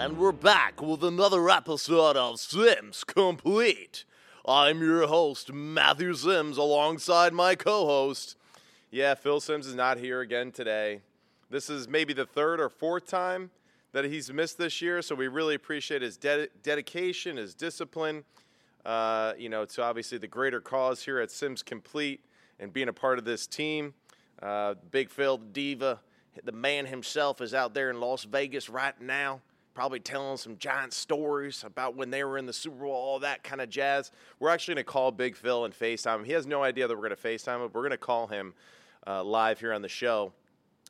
And we're back with another episode of Simms Complete. I'm your host, Matthew Simms, alongside my co host. Yeah, Phil Simms is not here again today. This is maybe the third or fourth time that he's missed this year, so we really appreciate his de- dedication, his discipline, uh, you know, to obviously the greater cause here at Simms Complete and being a part of this team. Uh, Big Phil, the diva, the man himself is out there in Las Vegas right now, probably telling some giant stories about when they were in the Super Bowl, all that kind of jazz. We're actually going to call Big Phil and FaceTime him. He has no idea that we're going to FaceTime him, we're going to call him uh, live here on the show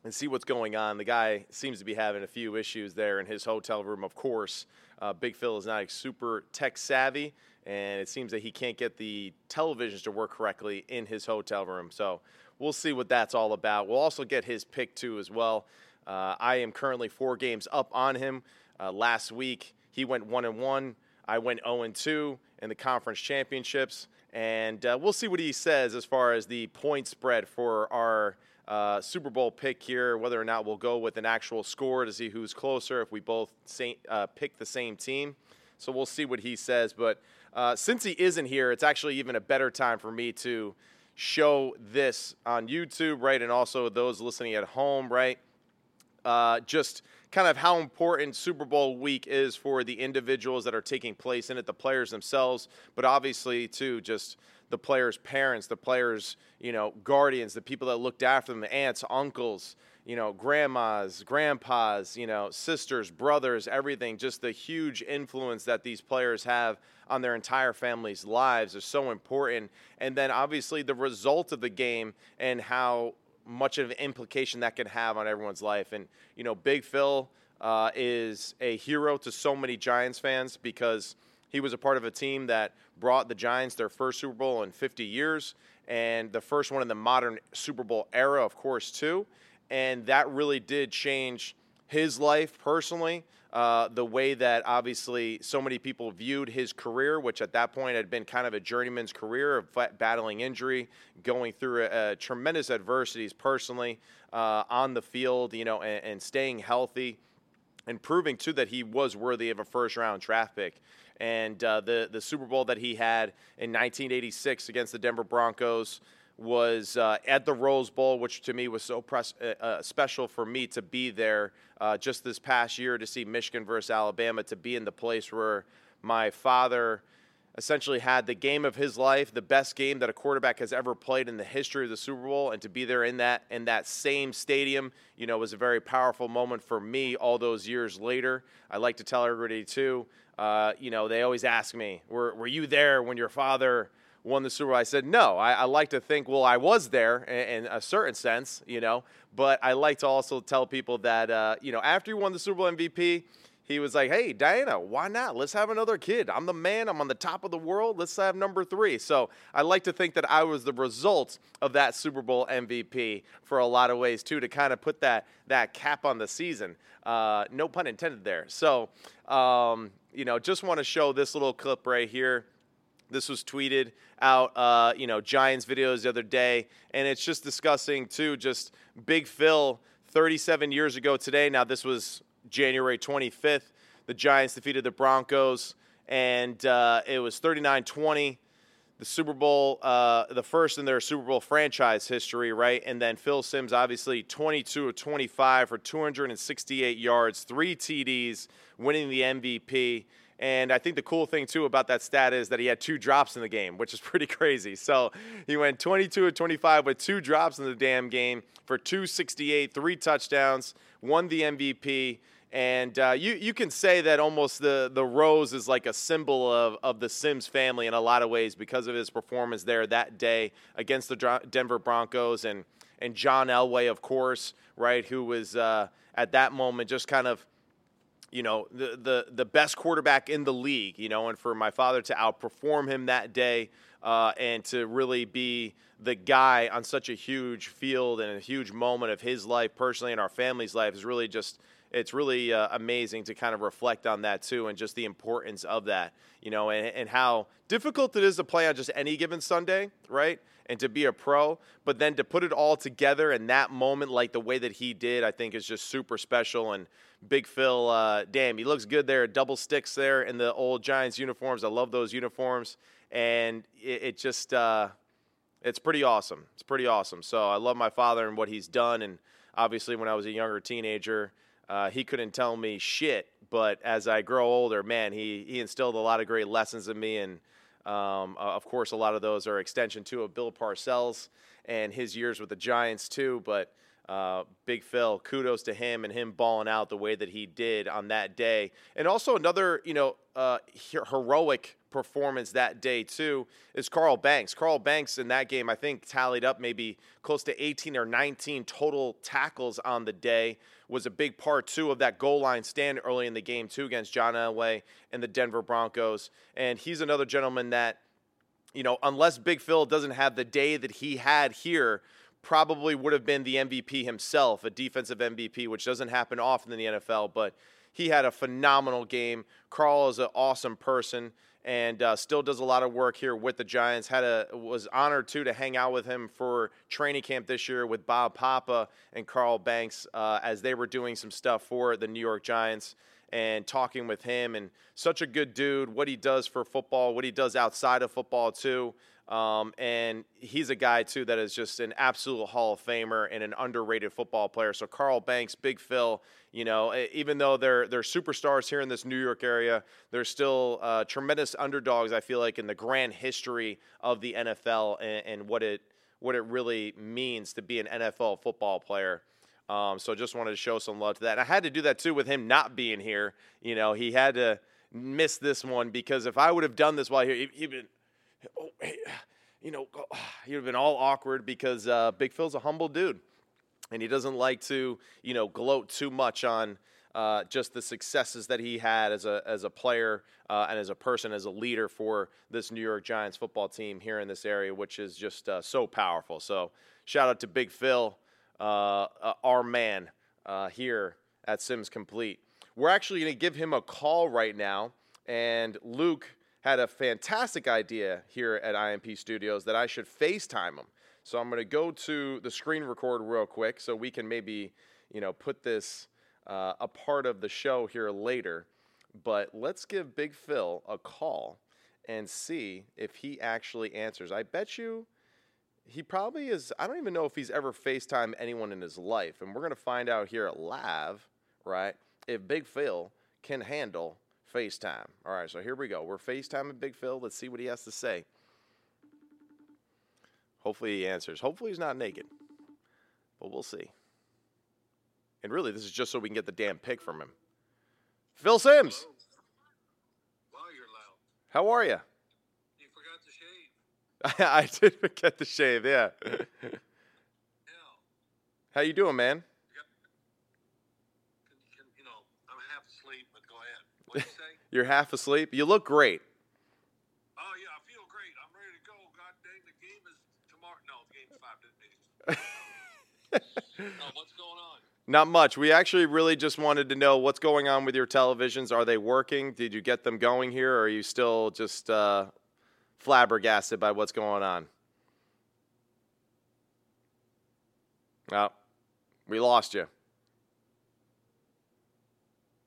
and see what's going on. The guy seems to be having a few issues there in his hotel room, of course. Uh, Big Phil is not super tech savvy, and it seems that he can't get the televisions to work correctly in his hotel room. So we'll see what that's all about. We'll also get his pick too as well. Uh, I am currently four games up on him. Uh, last week he went one and one. I went zero and two in the conference championships, and uh, we'll see what he says as far as the point spread for our. Uh, Super Bowl pick here, whether or not we'll go with an actual score to see who's closer if we both uh, pick the same team. So we'll see what he says. But uh, since he isn't here, it's actually even a better time for me to show this on YouTube, right? And also those listening at home, right? Uh, just kind of how important Super Bowl week is for the individuals that are taking place in it, the players themselves, but obviously, too, just the players' parents, the players' you know guardians, the people that looked after them, the aunts, uncles, you know, grandmas, grandpas, you know, sisters, brothers, everything. Just the huge influence that these players have on their entire family's lives is so important. And then obviously the result of the game and how much of an implication that can have on everyone's life. And you know, Big Phil uh, is a hero to so many Giants fans because he was a part of a team that brought the Giants their first Super Bowl in 50 years and the first one in the modern Super Bowl era, of course, too. And that really did change his life personally. Uh, the way that obviously so many people viewed his career, which at that point had been kind of a journeyman's career of battling injury, going through a, a tremendous adversities personally uh, on the field, you know, and, and staying healthy and proving too that he was worthy of a first round draft pick. And uh, the the Super Bowl that he had in 1986 against the Denver Broncos was uh, at the Rose Bowl, which to me was so press, uh, uh, special for me to be there uh, just this past year to see Michigan versus Alabama, to be in the place where my father essentially had the game of his life, the best game that a quarterback has ever played in the history of the Super Bowl, and to be there in that in that same stadium, you know, was a very powerful moment for me. All those years later, I like to tell everybody too. Uh, you know, they always ask me, "Were were you there when your father?" Won the Super Bowl. I said, no, I, I like to think, well, I was there in, in, a certain sense, you know, but I like to also tell people that, uh, you know, after he won the Super Bowl MVP, he was like, hey, Diana, why not? Let's have another kid. I'm the man. I'm on the top of the world. Let's have number three. So I like to think that I was the result of that Super Bowl MVP for a lot of ways, too, to kind of put that, that cap on the season. Uh, no pun intended there. So, um, you know, just want to show this little clip right here. This was tweeted out, uh, you know, Giants videos the other day, and it's just discussing too, just Big Phil, 37 years ago today. Now this was January 25th. The Giants defeated the Broncos, and uh, it was 39-20 the Super Bowl, uh, the first in their Super Bowl franchise history, right? And then Phil Simms, obviously 22 of 25 for 268 yards, three TDs, winning the MVP. And I think the cool thing too about that stat is that he had two drops in the game, which is pretty crazy. So he went 22 of 25 with two drops in the damn game for 268, three touchdowns, won the MVP. And uh, you, you can say that almost the, the rose is like a symbol of, of the Simms family in a lot of ways because of his performance there that day against the Denver Broncos and, and John Elway, of course, right, who was uh, at that moment just kind of you know, the, the, the best quarterback in the league, you know, and for my father to outperform him that day uh, and to really be the guy on such a huge field and a huge moment of his life personally and our family's life is really just it's really uh, amazing to kind of reflect on that too, and just the importance of that, you know, and, and how difficult it is to play on just any given Sunday, right? And to be a pro, but then to put it all together in that moment, like the way that he did, I think is just super special. And Big Phil, uh, damn, he looks good there, double sticks there in the old Giants uniforms. I love those uniforms, and it, it just. Uh, it's pretty awesome. It's pretty awesome. So I love my father and what he's done. And obviously, when I was a younger teenager, uh, he couldn't tell me shit, but as I grow older, man, he, he instilled a lot of great lessons in me. And um, of course, a lot of those are extension too of Bill Parcells and his years with the Giants too. But uh, Big Phil, kudos to him and him balling out the way that he did on that day. And also another, you know, uh, heroic performance that day too is Carl Banks. Carl Banks in that game, I think, tallied up maybe close to 18 or 19 total tackles on the day. Was a big part too of that goal line stand early in the game too against John Elway and the Denver Broncos. And he's another gentleman that, you know, unless Big Phil doesn't have the day that he had here probably would have been the MVP himself, a defensive MVP, which doesn't happen often in the NFL, but he had a phenomenal game. Carl is an awesome person and uh, still does a lot of work here with the Giants. Had a was honored too to hang out with him for training camp this year with Bob Papa and Carl Banks uh, as they were doing some stuff for the New York Giants and talking with him and such a good dude. What he does for football, what he does outside of football too. Um, and he's a guy, too, that is just an absolute Hall of Famer and an underrated football player. So, Carl Banks, Big Phil, you know, even though they're, they're superstars here in this New York area, they're still uh, tremendous underdogs, I feel like, in the grand history of the NFL and, and what, it, what it really means to be an NFL football player. Um, so, just wanted to show some love to that. And I had to do that, too, with him not being here. You know, he had to miss this one because if I would have done this while here, he'd been oh, hey, you know, he'd have been all awkward because uh, Big Phil's a humble dude, and he doesn't like to, you know, gloat too much on uh, just the successes that he had as a as a player uh, and as a person, as a leader for this New York Giants football team here in this area, which is just uh, so powerful. So, shout out to Big Phil, uh, uh, our man here at Simms Complete. We're actually going to give him a call right now, and Luke had a fantastic idea here at IMP Studios that I should FaceTime him. So I'm going to go to the screen record real quick so we can maybe, you know, put this uh, a part of the show here later. But let's give Big Phil a call and see if he actually answers. I bet you he probably is. I don't even know if he's ever FaceTime anyone in his life. And we're going to find out here at Live, right, if Big Phil can handle FaceTime. All right, so here we go. We're FaceTiming Big Phil. Let's see what he has to say. Hopefully he answers. Hopefully he's not naked, but we'll see. And really, this is just so we can get the damn pic from him. Phil Simms. Wow, you're loud. How are you? You forgot to shave. I did forget to shave. Yeah. Yeah. How you doing, man? Can, can, you know, I'm half asleep, but go ahead. What you say? You're half asleep. You look great. oh yeah, I feel great. I'm ready to go. God dang, the game is tomorrow. No, the game's five days. no, what's going on? Not much. We actually really just wanted to know what's going on with your televisions. Are they working? Did you get them going here, or are you still just uh, flabbergasted by what's going on? Oh, we lost you.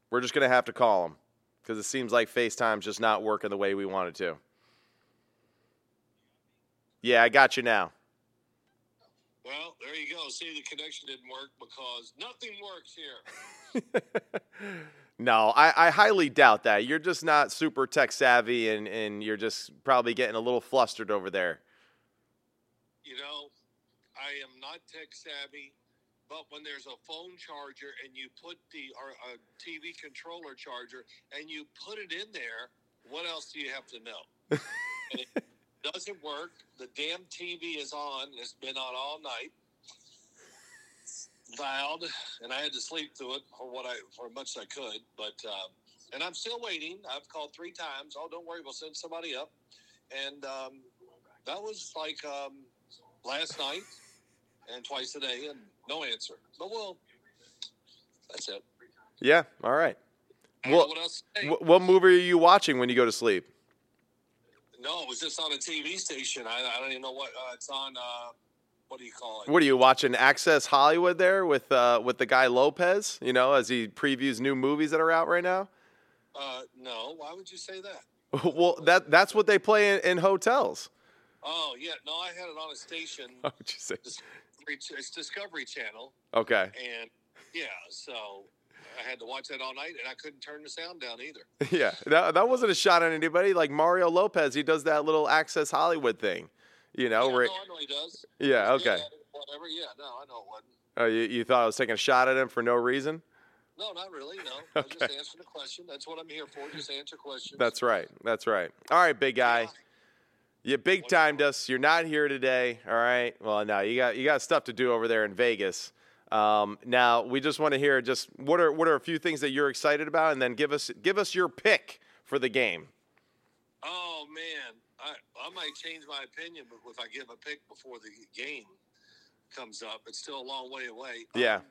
We're just going to have to call him because it seems like FaceTime's just not working the way we want it to. Yeah, I got you now. Well, there you go. See, the connection didn't work because nothing works here. no, I, I, highly doubt that. You're just not super tech savvy and, and you're just probably getting a little flustered over there. You know, I am not tech savvy, but when there's a phone charger and you put the or a TV controller charger and you put it in there, what else do you have to know? and it doesn't work. The damn TV is on. It's been on all night. Loud, and I had to sleep through it for what I for as much as I could. But um, and I'm still waiting. I've called three times. Oh, don't worry, we'll send somebody up. And um, that was like um, last night and twice a day, and no answer. But well, that's it. Yeah. All right. I don't know Well, what what movie are you watching when you go to sleep? no, it was just on a TV station. I, I don't even know what uh, it's on. Uh, what do you call it? What are you watching? Access Hollywood there with uh, with the guy Lopez. You know, as he previews new movies that are out right now. Uh, no, why would you say that? well, that that's what they play in, in hotels. Oh yeah, no, I had it on a station. Oh, Jesus. Discovery, it's Discovery Channel, Okay. and yeah, so I had to watch that all night, and I couldn't turn the sound down either. Yeah, that, that wasn't a shot at anybody. Like Mario Lopez, he does that little Access Hollywood thing. You know, yeah, where no, I know he does. yeah, okay. whatever. Yeah, no, I know it wasn't. Oh, you, you thought I was taking a shot at him for no reason? No, not really. No, I was just Okay. answering the question. That's what I'm here for. Just answer questions. That's right. That's right. All right, big guy. Yeah. You big timed us. You're not here today. All right. Well, no, you got you got stuff to do over there in Vegas. Um, now we just want to hear just what are what are a few things that you're excited about, and then give us give us your pick for the game. Oh man, I I might change my opinion, but if I give a pick before the game comes up, it's still a long way away. Yeah. Um,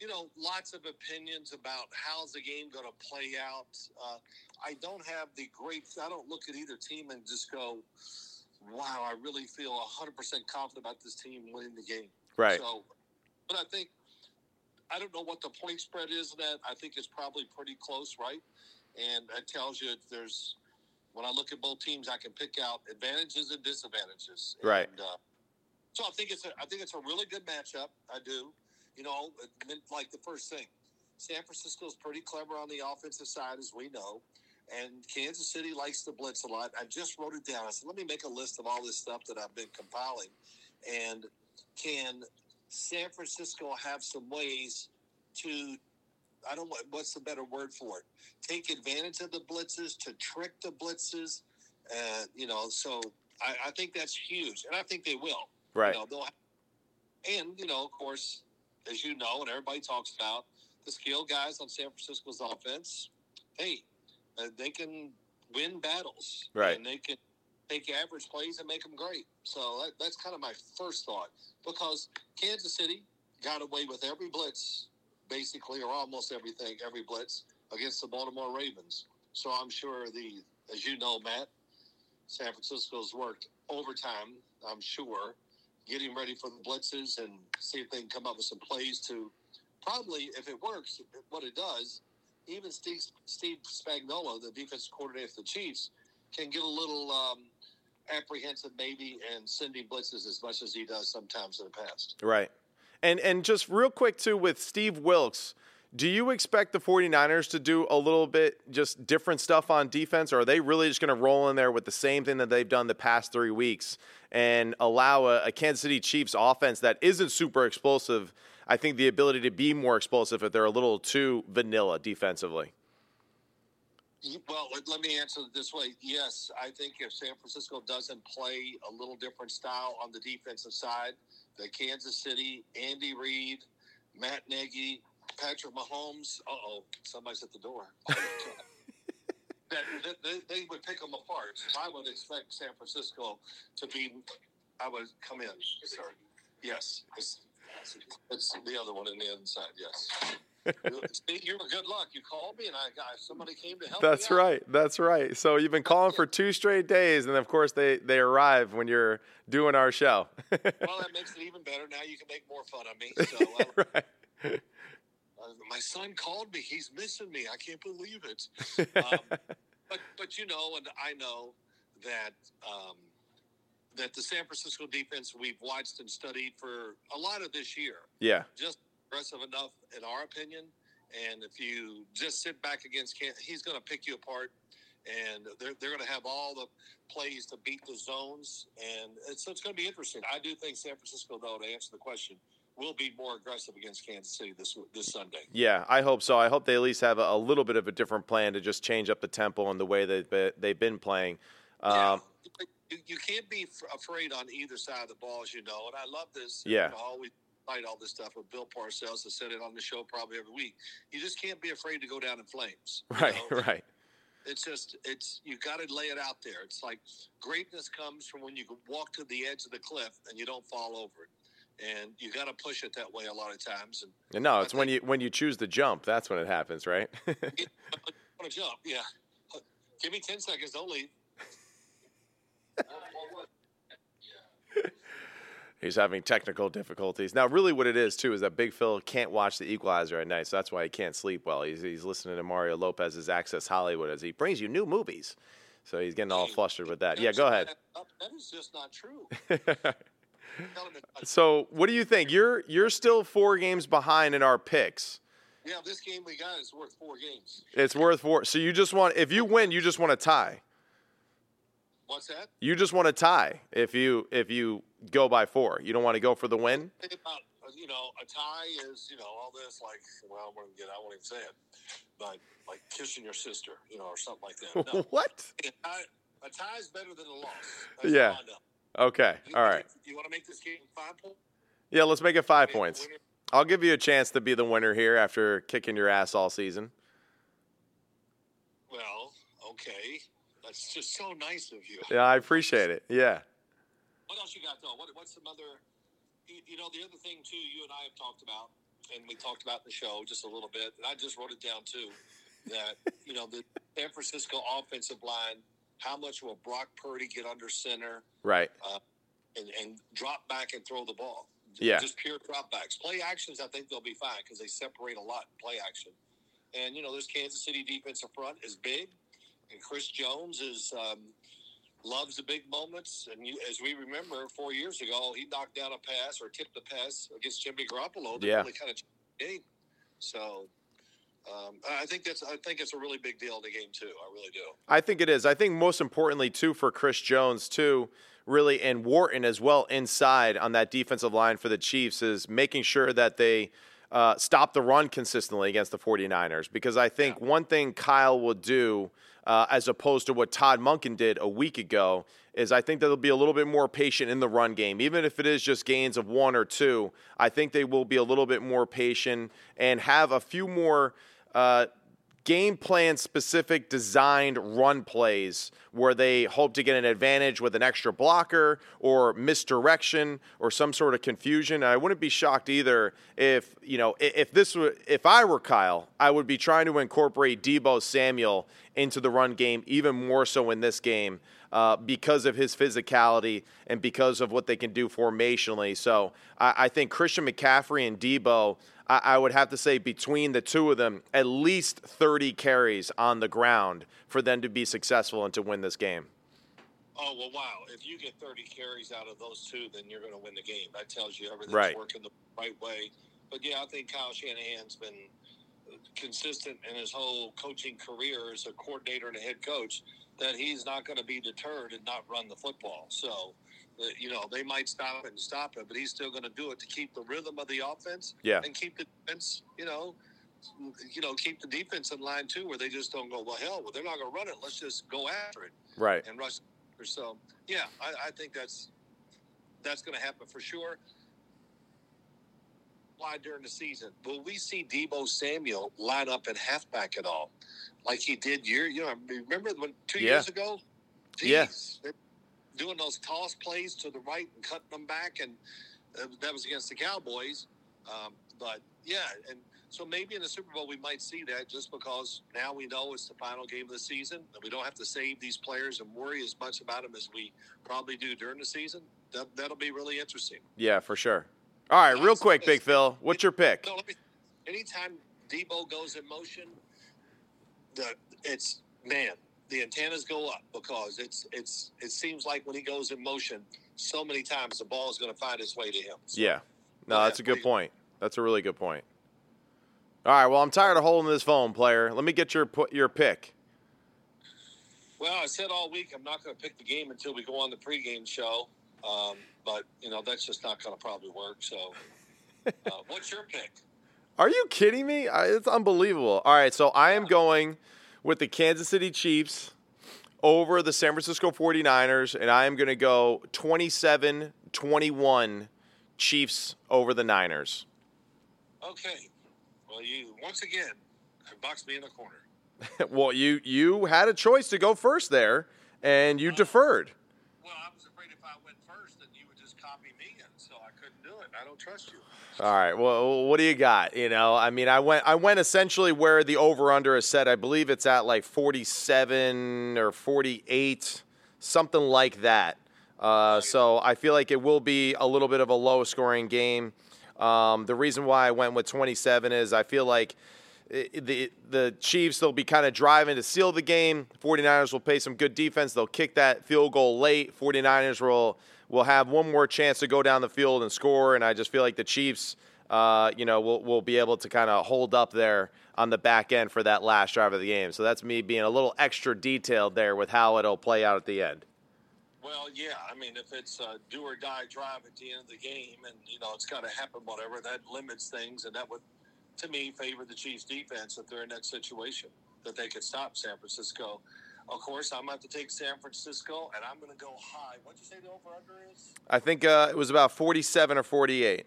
you know, lots of opinions about how's the game going to play out. Uh, I don't have the great. I don't look at either team and just go, "Wow, I really feel 100 percent confident about this team winning the game." Right. So, but I think I don't know what the point spread is in that. I think it's probably pretty close, right? And that tells you there's when I look at both teams, I can pick out advantages and disadvantages. Right. And, uh, so I think it's a I think it's a really good matchup. I do. You know, like the first thing, San Francisco's pretty clever on the offensive side, as we know. And Kansas City likes to blitz a lot. I just wrote it down. I said, let me make a list of all this stuff that I've been compiling. And can San Francisco have some ways to, I don't know, what's the better word for it? Take advantage of the blitzes, to trick the blitzes. Uh, you know, so I, I think that's huge. And I think they will. Right. You know, and, you know, of course, as you know, and everybody talks about, the skill guys on San Francisco's offense, hey, uh, they can win battles. Right. And they can take average plays and make them great. So that, that's kind of my first thought because Kansas City got away with every blitz, basically, or almost everything, every blitz against the Baltimore Ravens. So I'm sure the, as you know, Matt, San Francisco's worked overtime, I'm sure, getting ready for the blitzes and see if they can come up with some plays to probably, if it works, what it does, even Steve, Steve Spagnuolo, the defense coordinator for the Chiefs, can get a little um, apprehensive maybe and sending blitzes as much as he does sometimes in the past. Right. And and just real quick too with Steve Wilkes, do you expect the 49ers to do a little bit just different stuff on defense or are they really just going to roll in there with the same thing that they've done the past 3 weeks and allow a, a Kansas City Chiefs offense that isn't super explosive, I think the ability to be more explosive if they're a little too vanilla defensively. Well, let, me answer it this way. Yes, I think if San Francisco doesn't play a little different style on the defensive side, the Kansas City, Andy Reid, Matt Nagy, Patrick Mahomes. Uh oh, somebody's at the door. Oh, that, that- they, they would pick them apart. I would expect San Francisco to be. I would come in. Sorry. Yes, it's, the other one in the inside. Yes. See, you were good luck. You called me, and I got somebody came to help. That's right. That's right. So you've been calling for two straight days and of course they they arrive when you're doing our show. Well, that makes it even better. Now you can make more fun of me. So, uh, right. uh, my son called me. He's missing me. I can't believe it. Um, but but you know, and I know that um, that the San Francisco defense we've watched and studied for a lot of this year. Yeah. Just aggressive enough, in our opinion. And if you just sit back against Can he's going to pick you apart. And they're, they're going to have all the plays to beat the zones. And it's, so it's going to be interesting. I do think San Francisco, though, to answer the question, will be more aggressive against Kansas City this this Sunday. Yeah, I hope so. I hope they at least have a, a little bit of a different plan to just change up the tempo and the way that they, they've been playing. Yeah. Um, You, you can't be f- afraid on either side of the ball, as you know. And I love this. Yeah. I always fight all this stuff with Bill Parcells. I said it on the show probably every week. You just can't be afraid to go down in flames. right, know? right. It's just it's you got to lay it out there. It's like greatness comes from when you walk to the edge of the cliff and you don't fall over it. and you got to push it that way a lot of times. And No, it's when you when you choose to jump. That's when it happens, right? want to jump, yeah. Give me ten seconds. Don't leave. He's having technical difficulties. Now, really, what it is too is that Big Phil can't watch The Equalizer at night, so that's why he can't sleep well. He's, he's listening to Mario Lopez's Access Hollywood as he brings you new movies. So he's getting all flustered with that. Yeah, go ahead. That is just not true. Tell him it's not So, what do you think? You're you're still four games behind in our picks. Yeah, this game we got is worth four games. It's worth four. So you just want if you win, you just want to tie. What's that? You just want to tie if you if you go by four. You don't want to go for the win. About you know a tie is you know all this like well I won't get I won't even say it, but like kissing your sister you know or something like that. No, what? a tie, a tie is better than a loss. That's Yeah. all I know. Okay. You- All right. You want to make this game five points? Yeah, let's make it five Make points. I'll give you a chance to be the winner here after kicking your ass all season. Well, okay, that's just so nice of you. Yeah, I appreciate it. Yeah. What else you got though? What, what's some other? You, know, the other thing too, you and I have talked about, and we talked about in the show just a little bit, and I just wrote it down too. That you know the San Francisco offensive line, how much will Brock Purdy get under center Right. Uh, and, and drop back and throw the ball? Yeah. just pure dropbacks. Play actions, I think they'll be fine because they separate a lot in play action. And you know, this Kansas City defensive front is big, and Chris Jones is um, loves the big moments. And you, as we remember, four years ago, he knocked down a pass or tipped the pass against Jimmy Garoppolo that Yeah. really kind of the game. So. Um, I think that's I think it's a really big deal in the game too. I really do. I think it is. I think most importantly too for Chris Jones too, really and Wharton as well inside on that defensive line for the Chiefs is making sure that they uh, stop the run consistently against the 49ers because I think one thing Kyle will do uh, as opposed to what Todd Monken did a week ago is I think that they'll be a little bit more patient in the run game. Even if it is just gains of one or two, I think they will be a little bit more patient and have a few more uh, game plan specific designed run plays where they hope to get an advantage with an extra blocker or misdirection or some sort of confusion. I wouldn't be shocked either if, you know, if this were if I were Kyle, I would be trying to incorporate Deebo Samuel into the run game even more so in this game. Uh, because of his physicality and because of what they can do formationally. So I, I think Christian McCaffrey and Deebo I, I would have to say between the two of them, at least 30 carries on the ground for them to be successful and to win this game. Oh well, wow! If you get 30 carries out of those two, then you're going to win the game. That tells you everything's Right. working the right way. But yeah, I think Kyle Shanahan's been consistent in his whole coaching career as a coordinator and a head coach that he's not going to be deterred and not run the football. So, you know, they might stop it and stop it, but he's still going to do it to keep the rhythm of the offense Yeah. and keep the defense, you know, you know, keep the defense in line too, where they just don't go, well, hell, well, they're not going to run it. Let's just go after it Right. and rush. So yeah, I, I think that's that's going to happen for sure. Why during the season? Will we see Deebo Samuel line up at halfback at all, like he did year? You know, remember when two Yeah. years ago? Yeah. They're doing those toss plays to the right and cutting them back, and uh, that was against the Cowboys. Um, but yeah, and so maybe in the Super Bowl we might see that just because now we know it's the final game of the season and we don't have to save these players and worry as much about them as we probably do during the season. That, that'll be really interesting. Yeah, for sure. All right, real quick, Big Phil, what's your pick? No, let me, anytime Deebo goes in motion, the it's man, the antennas go up because it's it's it seems like when he goes in motion, so many times the ball is going to find its way to him. So, Yeah. No, that's a good point. That's a really good point. All right, well, I'm tired of holding this phone, player. Let me get your your pick. Well, I said all week I'm not going to pick the game until we go on the pregame show, um, but you know that's just not going to probably work. So, uh, what's your pick? Are you kidding me? I, it's unbelievable. All right, so I am going with the Kansas City Chiefs over the San Francisco 49ers, and I am going to go 27 21 Chiefs over the Niners. Okay. Well, you once again boxed me in the corner. well, you you had a choice to go first there, and you ah. deferred. Well, I was afraid if I went first, then you would just copy me, and so I couldn't do it. I don't trust you. All right. Well, what do you got? You know, I mean, I went I went essentially where the over under is set. I believe it's at like 47 or 48, something like that. Uh, so I feel like it will be a little bit of a low scoring game. Um, the reason why I went with 27 is I feel like the the Chiefs they'll be kind of driving to seal the game. 49ers will play some good defense. They'll kick that field goal late. 49ers will will have one more chance to go down the field and score. And I just feel like the Chiefs, uh, you know, will will be able to kind of hold up there on the back end for that last drive of the game. So that's me being a little extra detailed there with how it'll play out at the end. Well, yeah. I mean, if it's a do or die drive at the end of the game, and you know it's got to happen, whatever, that limits things, and that would, to me, favor the Chiefs' defense if they're in that situation that they could stop San Francisco. Of course, I'm going to to take San Francisco, and I'm going to go high. What'd you say the over under is? I think uh, it was about 47 or 48.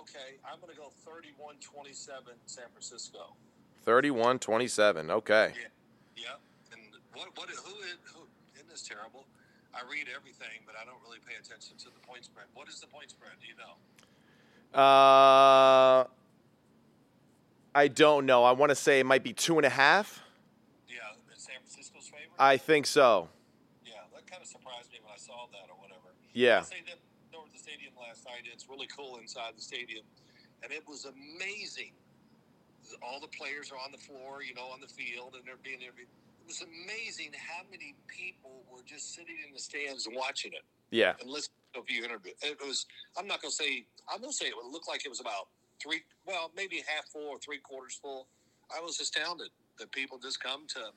Okay, I'm going to go 31 27 San Francisco. 31 27. Okay. Yeah. Yep. And what, what, who is, who, isn't this terrible? I read everything, but I don't really pay attention to the point spread. What is the point spread? Do you know? Uh, I don't know. I want to say it might be two and a half. Yeah, in San Francisco's favor? I think so. yeah, that kind of surprised me when I saw that or whatever. Yeah. I say that over the stadium last night. It's really cool inside the stadium, and it was amazing. All the players are on the floor, you know, on the field, and they're being interviewed. It was amazing how many people were just sitting in the stands and watching it Yeah. and listening to a few interviews. It was. I'm not going to say. I'm going to say it would look like it was about three. Well, maybe half full or three quarters full. I was astounded that people just come to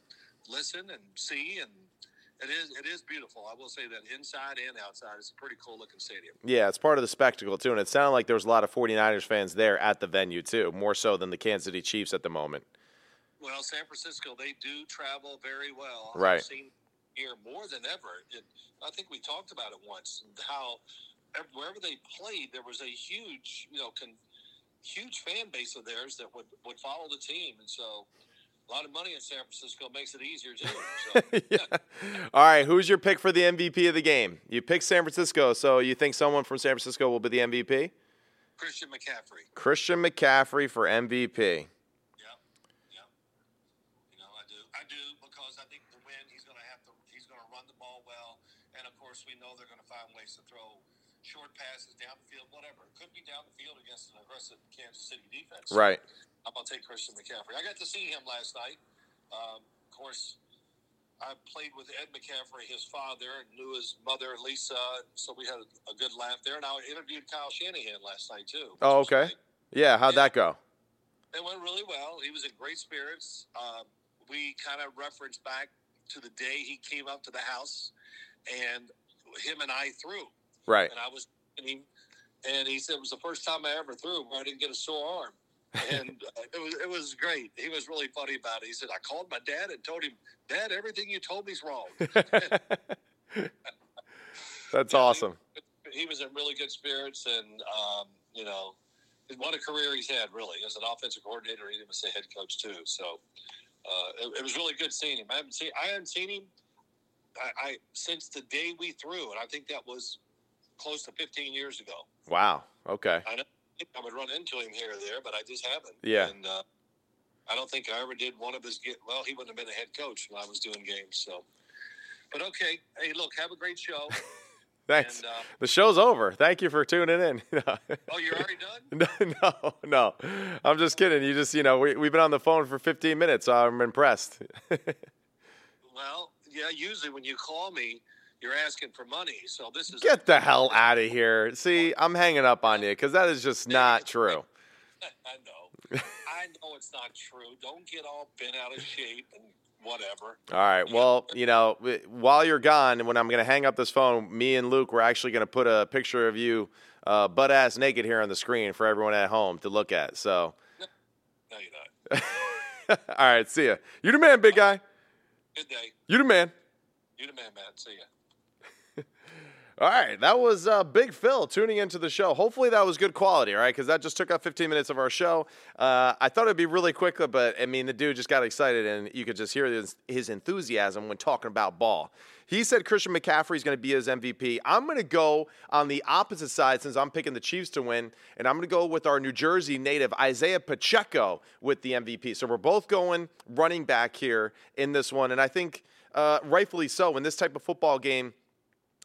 listen and see and. It is. It is beautiful. I will say that inside and outside, it's a pretty cool looking stadium. Yeah, it's part of the spectacle, too. And it sounded like there was a lot of 49ers fans there at the venue, too, more so than the Kansas City Chiefs at the moment. Well, San Francisco, they do travel very well. Right. I've seen here more than ever. It, I think we talked about it once. How wherever they played, there was a huge, you know, con, huge fan base of theirs that would would follow the team, and so a lot of money in San Francisco makes it easier too. So, yeah. All right, who's your pick for the MVP of the game? You picked San Francisco, so you think someone from San Francisco will be the MVP? Christian McCaffrey. Christian McCaffrey for MVP. Yeah, yeah. You know, I do. I do because I think to win, he's going to have to. He's going to run the ball well, and of course, we know they're going to find ways to throw short passes down the field, whatever. It could be down the field against an aggressive Kansas City defense. Right. I'm going to take Christian McCaffrey. I got to see him last night. Um, of course, I played with Ed McCaffrey, his father, and knew his mother, Lisa, so we had a, a good laugh there. And I interviewed Kyle Shanahan last night too. Oh, okay. great. Yeah, how'd that go? It went really well. He was in great spirits. Um, we kind of referenced back to the day he came up to the house, and him and I threw. Right. And I was, and he, and he said it was the first time I ever threw where I didn't get a sore arm. And uh, it was it was great. He was really funny about it. He said, "I called my dad and told him, Dad, everything you told me's wrong." That's Yeah, awesome. He, he was in really good spirits, and um, you know, what a career he's had. Really, as an offensive coordinator, he even say head coach too. So uh, it, it was really good seeing him. I haven't seen I haven't seen him I, I since the day we threw, and I think that was close to 15 years ago. Wow. Okay. I know think I would run into him here or there, but I just haven't. Yeah. And uh, I don't think I ever did one of his. Get, well, he wouldn't have been a head coach when I was doing games. So, but okay. Hey, look, have a great show. Thanks. And, uh, The show's over. Thank you for tuning in. oh, you're already done. no, no, no. I'm just kidding. You just, you know, we, we've been on the phone for 15 minutes, so I'm impressed. Well, yeah. Usually when you call me, you're asking for money. So this is Get the hell out of here. See, I'm hanging up on you because that is just not true. I know. I know it's not true. Don't get all bent out of shape and whatever. All right. Well, you know, while you're gone, when I'm going to hang up this phone, me and Luke, we're actually going to put a picture of you uh, butt ass naked here on the screen for everyone at home to look at. So, No, you're not. all right. See ya. You the man, big guy. Good day. You the man. You the man, Matt. See ya. All right, that was uh, Big Phil tuning into the show. Hopefully, that was good quality, right? Because that just took up 15 minutes of our show. Uh, I thought it'd be really quick, but I mean, the dude just got excited, and you could just hear his, his enthusiasm when talking about ball. He said Christian McCaffrey is going to be his MVP. I'm going to go on the opposite side since I'm picking the Chiefs to win, and I'm going to go with our New Jersey native Isaiah Pacheco with the MVP. So we're both going running back here in this one, and I think uh, rightfully so in this type of football game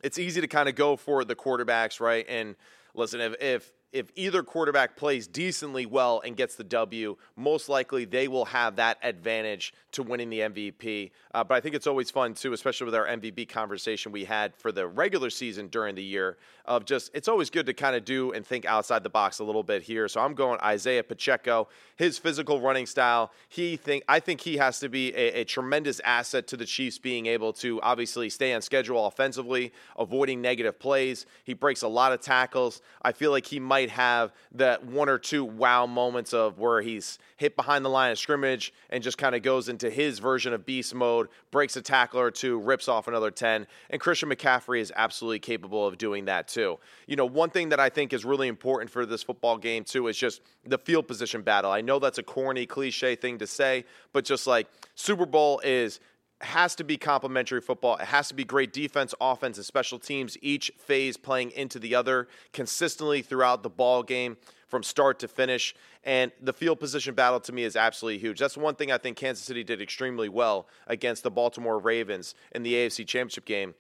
it's easy to kind of go for the quarterbacks, right? And listen, if, if if either quarterback plays decently well and gets the W, most likely they will have that advantage to winning the MVP. Uh, but I think it's always fun too, especially with our MVP conversation we had for the regular season during the year. Of just, it's always good to kind of do and think outside the box a little bit here. So I'm going Isaiah Pacheco, his physical running style. He think I think he has to be a, a tremendous asset to the Chiefs being able to obviously stay on schedule offensively, avoiding negative plays. He breaks a lot of tackles. I feel like he might might have that one or two wow moments of where he's hit behind the line of scrimmage and just kind of goes into his version of beast mode, breaks a tackle or two, rips off another 10. And Christian McCaffrey is absolutely capable of doing that too. You know, one thing that I think is really important for this football game too is just the field position battle. I know that's a corny cliche thing to say, but just like Super Bowl is has to be complementary football. It has to be great defense, offense, and special teams, each phase playing into the other consistently throughout the ball game from start to finish. And the field position battle to me is absolutely huge. That's one thing I think Kansas City did extremely well against the Baltimore Ravens in the AFC Championship game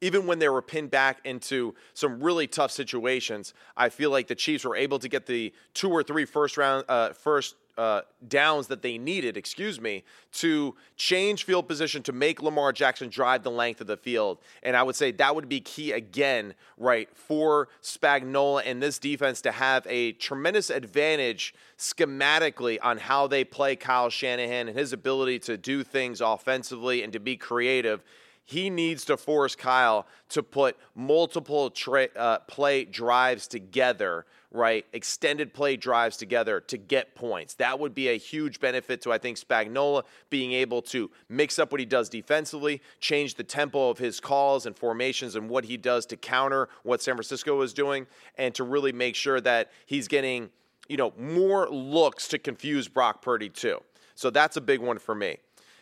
even when they were pinned back into some really tough situations, I feel like the Chiefs were able to get the two or three first round, uh, first uh, downs that they needed, excuse me, to change field position to make Lamar Jackson drive the length of the field. And I would say that would be key again, right, for Spagnuolo and this defense to have a tremendous advantage schematically on how they play Kyle Shanahan and his ability to do things offensively and to be creative he needs to force Kyle to put multiple tra- uh, play drives together, right? Extended play drives together to get points. That would be a huge benefit to, I think, Spagnuolo being able to mix up what he does defensively, change the tempo of his calls and formations and what he does to counter what San Francisco is doing, and to really make sure that he's getting, you know, more looks to confuse Brock Purdy, too. So that's a big one for me.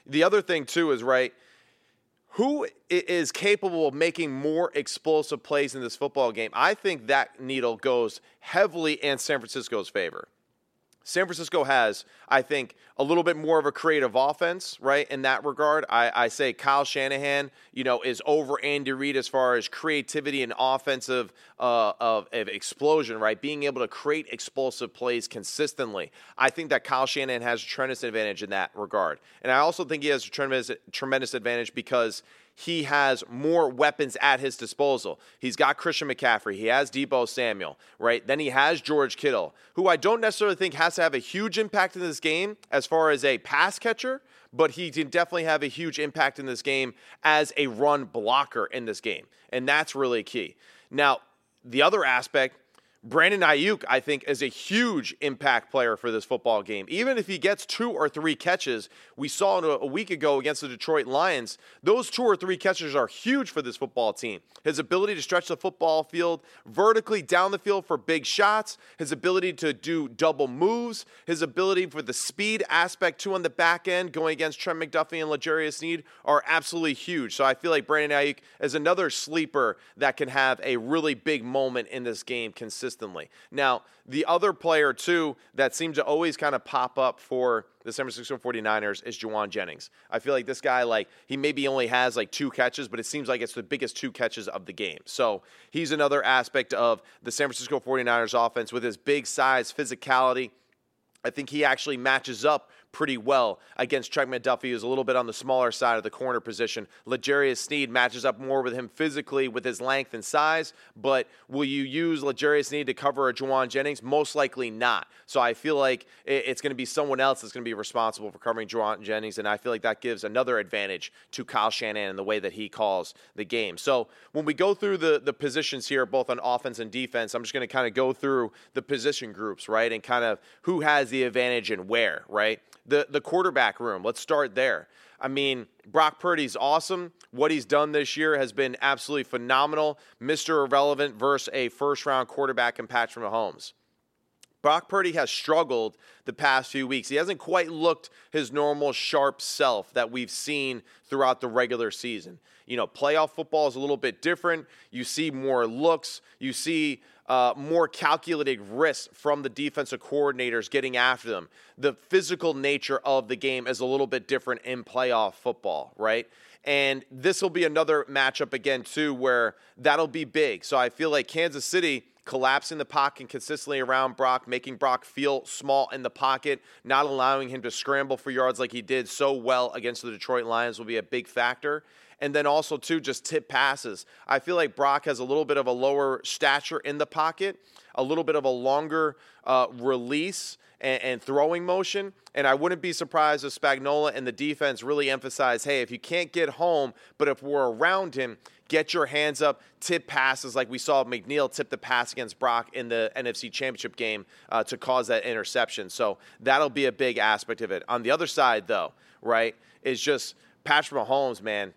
The other thing, too, is, right, who is capable of making more explosive plays in this football game? I think that needle goes heavily in San Francisco's favor. San Francisco has, I think, a little bit more of a creative offense, right? In that regard, I, I, say Kyle Shanahan, you know, is over Andy Reid as far as creativity and offensive uh, of, of, explosion, right? Being able to create explosive plays consistently. I think that Kyle Shanahan has a tremendous advantage in that regard, and I also think he has a tremendous tremendous advantage because he has more weapons at his disposal. He's got Christian McCaffrey, he has Deebo Samuel, right? Then he has George Kittle, who I don't necessarily think has to have a huge impact in this game as far as a pass catcher, but he can definitely have a huge impact in this game as a run blocker in this game. And that's really key. Now, the other aspect Brandon Aiyuk, I think, is a huge impact player for this football game. Even if he gets two or three catches, we saw a week ago against the Detroit Lions, those two or three catches are huge for this football team. His ability to stretch the football field vertically down the field for big shots, his ability to do double moves, his ability for the speed aspect too on the back end going against Trent McDuffie and L'Jarius Sneed are absolutely huge. So I feel like Brandon Aiyuk is another sleeper that can have a really big moment in this game consistently consistently. Now, the other player, too, that seems to always kind of pop up for the San Francisco 49ers is Jauan Jennings. I feel like this guy, like, he maybe only has like two catches, but it seems like it's the biggest two catches of the game. So he's another aspect of the San Francisco 49ers offense with his big size, physicality. I think he actually matches up pretty well against Trent McDuffie, who's a little bit on the smaller side of the corner position. L'Jarius Sneed matches up more with him physically with his length and size, but will you use L'Jarius Sneed to cover a Jauan Jennings? Most likely not. So I feel like it's going to be someone else that's going to be responsible for covering Jauan Jennings, and I feel like that gives another advantage to Kyle Shanahan in the way that he calls the game. So when we go through the, the positions here, both on offense and defense, I'm just going to kind of go through the position groups, right, and kind of who has the advantage and where, right? The the quarterback room. Let's start there. I mean, Brock Purdy's awesome. What he's done this year has been absolutely phenomenal. Mr. Irrelevant versus a first round quarterback in Patrick Mahomes. Brock Purdy has struggled the past few weeks. He hasn't quite looked his normal sharp self that we've seen throughout the regular season. You know, playoff football is a little bit different. You see more looks, you see uh, more calculated risks from the defensive coordinators getting after them. The physical nature of the game is a little bit different in playoff football, right? And this will be another matchup again, too, where that'll be big. So I feel like Kansas City collapsing the pocket consistently around Brock, making Brock feel small in the pocket, not allowing him to scramble for yards like he did so well against the Detroit Lions will be a big factor. And then also, too, just tip passes. I feel like Brock has a little bit of a lower stature in the pocket, a little bit of a longer uh, release and, and, throwing motion. And I wouldn't be surprised if Spagnuolo and the defense really emphasize hey, if you can't get home, but if we're around him, get your hands up, tip passes like we saw McNeil tip the pass against Brock in the NFC Championship game uh, to cause that interception. So that'll be a big aspect of it. On the other side, though, right, is just Patrick Mahomes, man.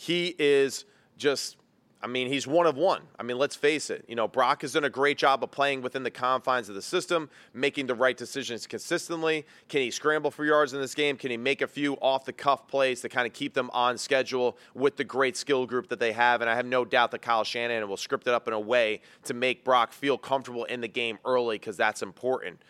He is just I mean, he's one of one. I mean, let's face it. You know, Brock has done a great job of playing within the confines of the system, making the right decisions consistently. Can he scramble for yards in this game? Can he make a few off the cuff plays to kind of keep them on schedule with the great skill group that they have? And I have no doubt that Kyle Shanahan will script it up in a way to make Brock feel comfortable in the game early because that's important.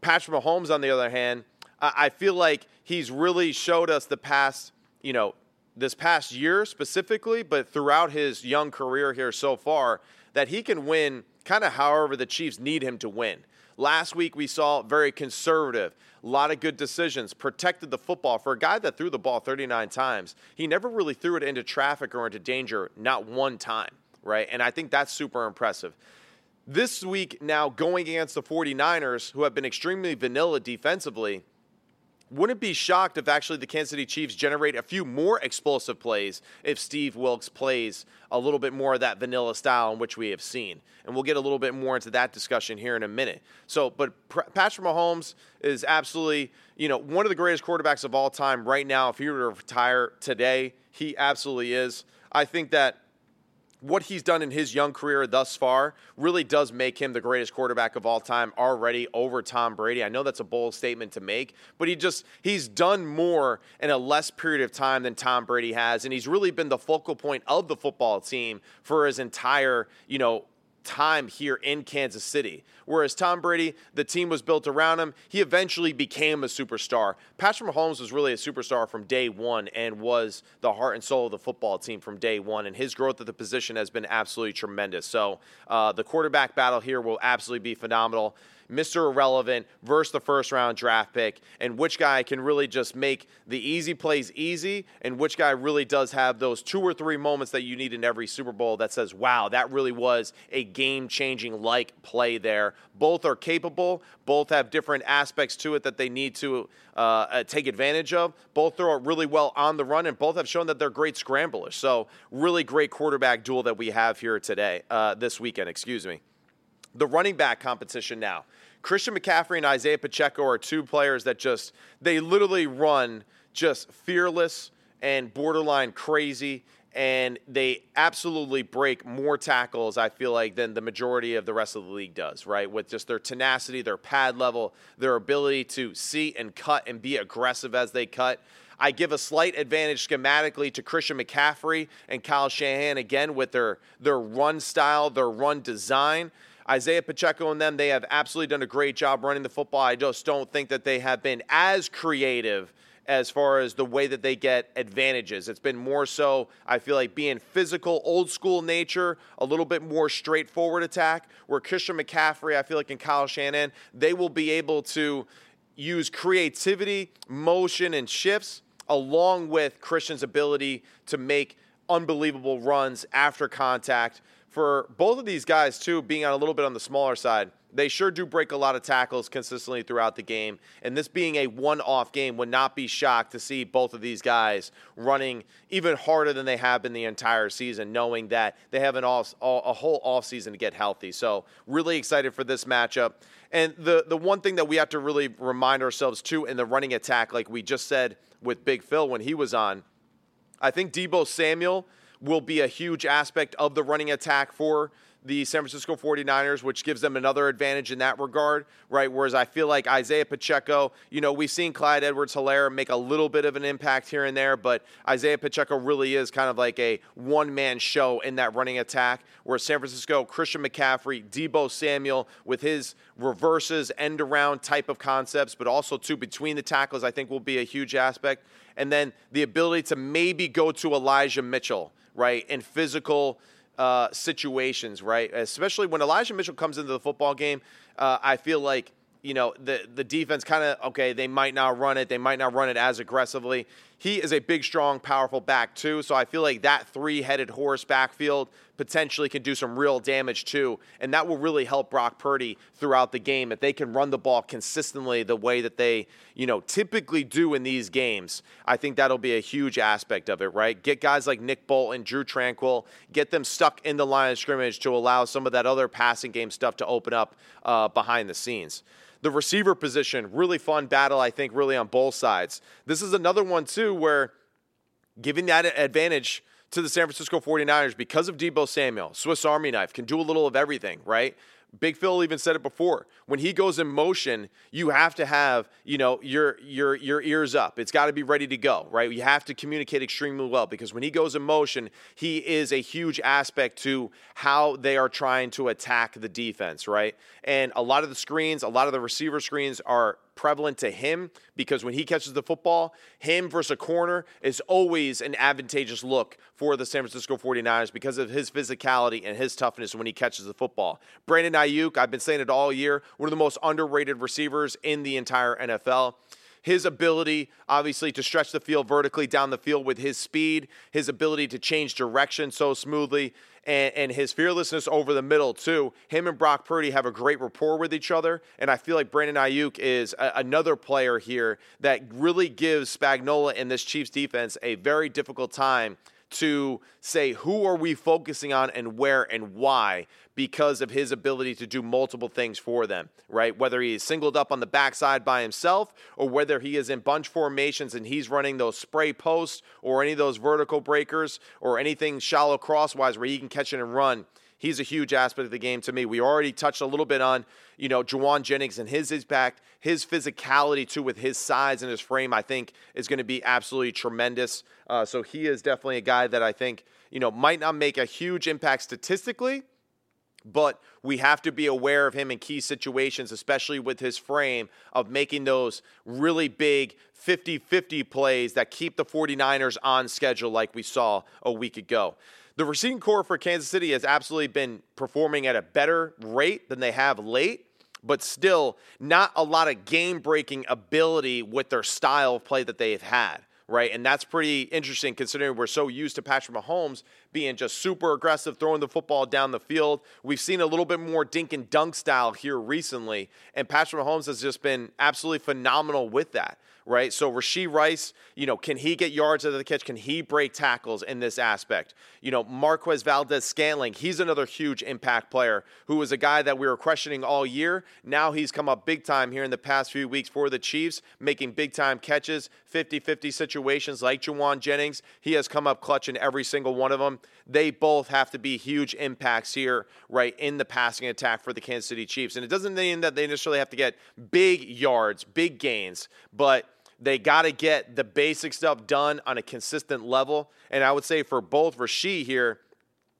Patrick Mahomes, on the other hand, I feel like he's really showed us the past, you know, this past year specifically, but throughout his young career here so far, that he can win kind of however the Chiefs need him to win. Last week we saw very conservative, a lot of good decisions, protected the football. For a guy that threw the ball 39 times, he never really threw it into traffic or into danger, not one time, right? And I think that's super impressive. This week, now going against the 49ers, who have been extremely vanilla defensively, wouldn't be shocked if actually the Kansas City Chiefs generate a few more explosive plays if Steve Wilks plays a little bit more of that vanilla style in which we have seen. And we'll get a little bit more into that discussion here in a minute. So, but Patrick Mahomes is absolutely, you know, one of the greatest quarterbacks of all time right now. If he were to retire today, he absolutely is. I think that what he's done in his young career thus far really does make him the greatest quarterback of all time already over Tom Brady. I know that's a bold statement to make, but he just he's done more in a less period of time than Tom Brady has and he's really been the focal point of the football team for his entire, you know, time here in Kansas City. Whereas Tom Brady, the team was built around him. He eventually became a superstar. Patrick Mahomes was really a superstar from day one and was the heart and soul of the football team from day one. And his growth at the position has been absolutely tremendous. So uh, the quarterback battle here will absolutely be phenomenal. Mr. Irrelevant versus the first round draft pick, and which guy can really just make the easy plays easy, and which guy really does have those two or three moments that you need in every Super Bowl that says, wow, that really was a game changing like play there. Both are capable, both have different aspects to it that they need to uh, uh, take advantage of. Both throw it really well on the run, and both have shown that they're great scramblers. So, really great quarterback duel that we have here today, uh, this weekend, excuse me. The running back competition now. Christian McCaffrey and Isaiah Pacheco are two players that just, they literally run just fearless and borderline crazy. And they absolutely break more tackles, I feel like, than the majority of the rest of the league does, right? With just their tenacity, their pad level, their ability to see and cut and be aggressive as they cut. I give a slight advantage schematically to Christian McCaffrey and Kyle Shanahan again with their their run style, their run design. Isaiah Pacheco and them, they have absolutely done a great job running the football. I just don't think that they have been as creative as far as the way that they get advantages. It's been more so, I feel like, being physical, old school nature, a little bit more straightforward attack. Where Christian McCaffrey, I feel like, and Kyle Shanahan, they will be able to use creativity, motion, and shifts along with Christian's ability to make unbelievable runs after contact for both of these guys, too, being on a little bit on the smaller side, they sure do break a lot of tackles consistently throughout the game. And this being a one off game, would not be shocked to see both of these guys running even harder than they have been the entire season, knowing that they have an off, a whole offseason to get healthy. So, really excited for this matchup. And the, the one thing that we have to really remind ourselves, too, in the running attack, like we just said with Big Phil when he was on. I think Deebo Samuel will be a huge aspect of the running attack for the San Francisco 49ers, which gives them another advantage in that regard, right? Whereas I feel like Isaiah Pacheco, you know, we've seen Clyde Edwards Helaire make a little bit of an impact here and there, but Isaiah Pacheco really is kind of like a one man show in that running attack. Where San Francisco, Christian McCaffrey, Deebo Samuel with his reverses, end around type of concepts, but also too between the tackles, I think will be a huge aspect. And then the ability to maybe go to Elijah Mitchell, right, in physical uh, situations, right? Especially when Elijah Mitchell comes into the football game, uh, I feel like you know the the defense kind of okay. They might not run it. They might not run it as aggressively. He is a big, strong, powerful back too. So I feel like that three-headed horse backfield potentially can do some real damage too, and that will really help Brock Purdy throughout the game if they can run the ball consistently the way that they you know typically do in these games. I think that'll be a huge aspect of it. Right? Get guys like Nick Bolton, Drue Tranquill, get them stuck in the line of scrimmage to allow some of that other passing game stuff to open up uh, behind the scenes. The receiver position, really fun battle, I think, really on both sides. This is another one, too, where giving that advantage to the San Francisco 49ers because of Deebo Samuel, Swiss Army knife, can do a little of everything, right? Big Phil even said it before. When he goes in motion, you have to have, you know, your your your ears up. It's got to be ready to go, right? You have to communicate extremely well because when he goes in motion, he is a huge aspect to how they are trying to attack the defense, right? And a lot of the screens, a lot of the receiver screens are prevalent to him because when he catches the football, him versus a corner is always an advantageous look for the San Francisco 49ers because of his physicality and his toughness when he catches the football. Brandon Aiyuk, I've been saying it all year, one of the most underrated receivers in the entire NFL his ability, obviously, to stretch the field vertically down the field with his speed, his ability to change direction so smoothly, and, and his fearlessness over the middle, too. Him and Brock Purdy have a great rapport with each other. And I feel like Brandon Aiyuk is a, another player here that really gives Spagnuolo and this Chiefs defense a very difficult time to say who are we focusing on and where and why because of his ability to do multiple things for them, right? Whether he is singled up on the backside by himself or whether he is in bunch formations and he's running those spray posts or any of those vertical breakers or anything shallow crosswise where he can catch it and run he's a huge aspect of the game to me. We already touched a little bit on, you know, Jauan Jennings and his impact, his physicality too, with his size and his frame, I think is going to be absolutely tremendous. Uh, so he is definitely a guy that I think, you know, might not make a huge impact statistically, but we have to be aware of him in key situations, especially with his frame of making those really big 50 50 plays that keep the 49ers on schedule, like we saw a week ago. The receiving core for Kansas City has absolutely been performing at a better rate than they have late, but still not a lot of game breaking ability with their style of play that they've had right? And that's pretty interesting considering we're so used to Patrick Mahomes being just super aggressive, throwing the football down the field. We've seen a little bit more dink and dunk style here recently, and Patrick Mahomes has just been absolutely phenomenal with that right? So Rashee Rice, you know, can he get yards out of the catch? Can he break tackles in this aspect? You know, Marquez Valdes-Scantling, he's another huge impact player who was a guy that we were questioning all year. Now he's come up big time here in the past few weeks for the Chiefs, making big time catches, 50-50 situations like Jauan Jennings. He has come up clutch in every single one of them. They both have to be huge impacts here, right, in the passing attack for the Kansas City Chiefs. And it doesn't mean that they necessarily have to get big yards, big gains, but they got to get the basic stuff done on a consistent level. And I would say for both Rashee here,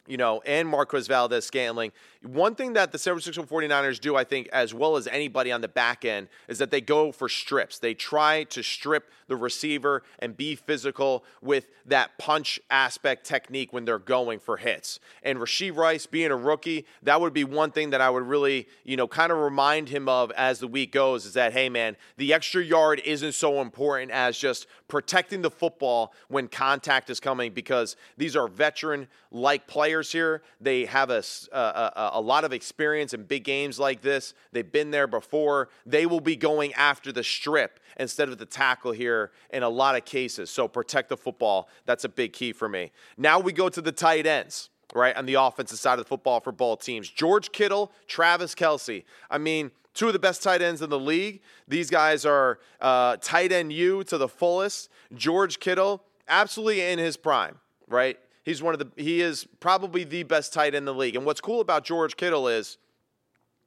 you know, and Marquez Valdes-Scantling, one thing that the San Francisco 49ers do, I think, as well as anybody on the back end, is that they go for strips. They try to strip the receiver and be physical with that punch aspect technique when they're going for hits. And Rashee Rice, being a rookie, that would be one thing that I would really, you know, kind of remind him of as the week goes is that, hey, man, the extra yard isn't so important as just protecting the football when contact is coming because these are veteran like players here. They have a, a, a a lot of experience in big games like this. They've been there before. They will be going after the strip instead of the tackle here in a lot of cases. So protect the football. That's a big key for me. Now we go to the tight ends. right, on the offensive side of the football for both teams. George Kittle, Travis Kelce. I mean, two of the best tight ends in the league. These guys are uh, tight end you to the fullest. George Kittle, absolutely in his prime, right? He's one of the he is probably the best tight end in the league. And what's cool about George Kittle is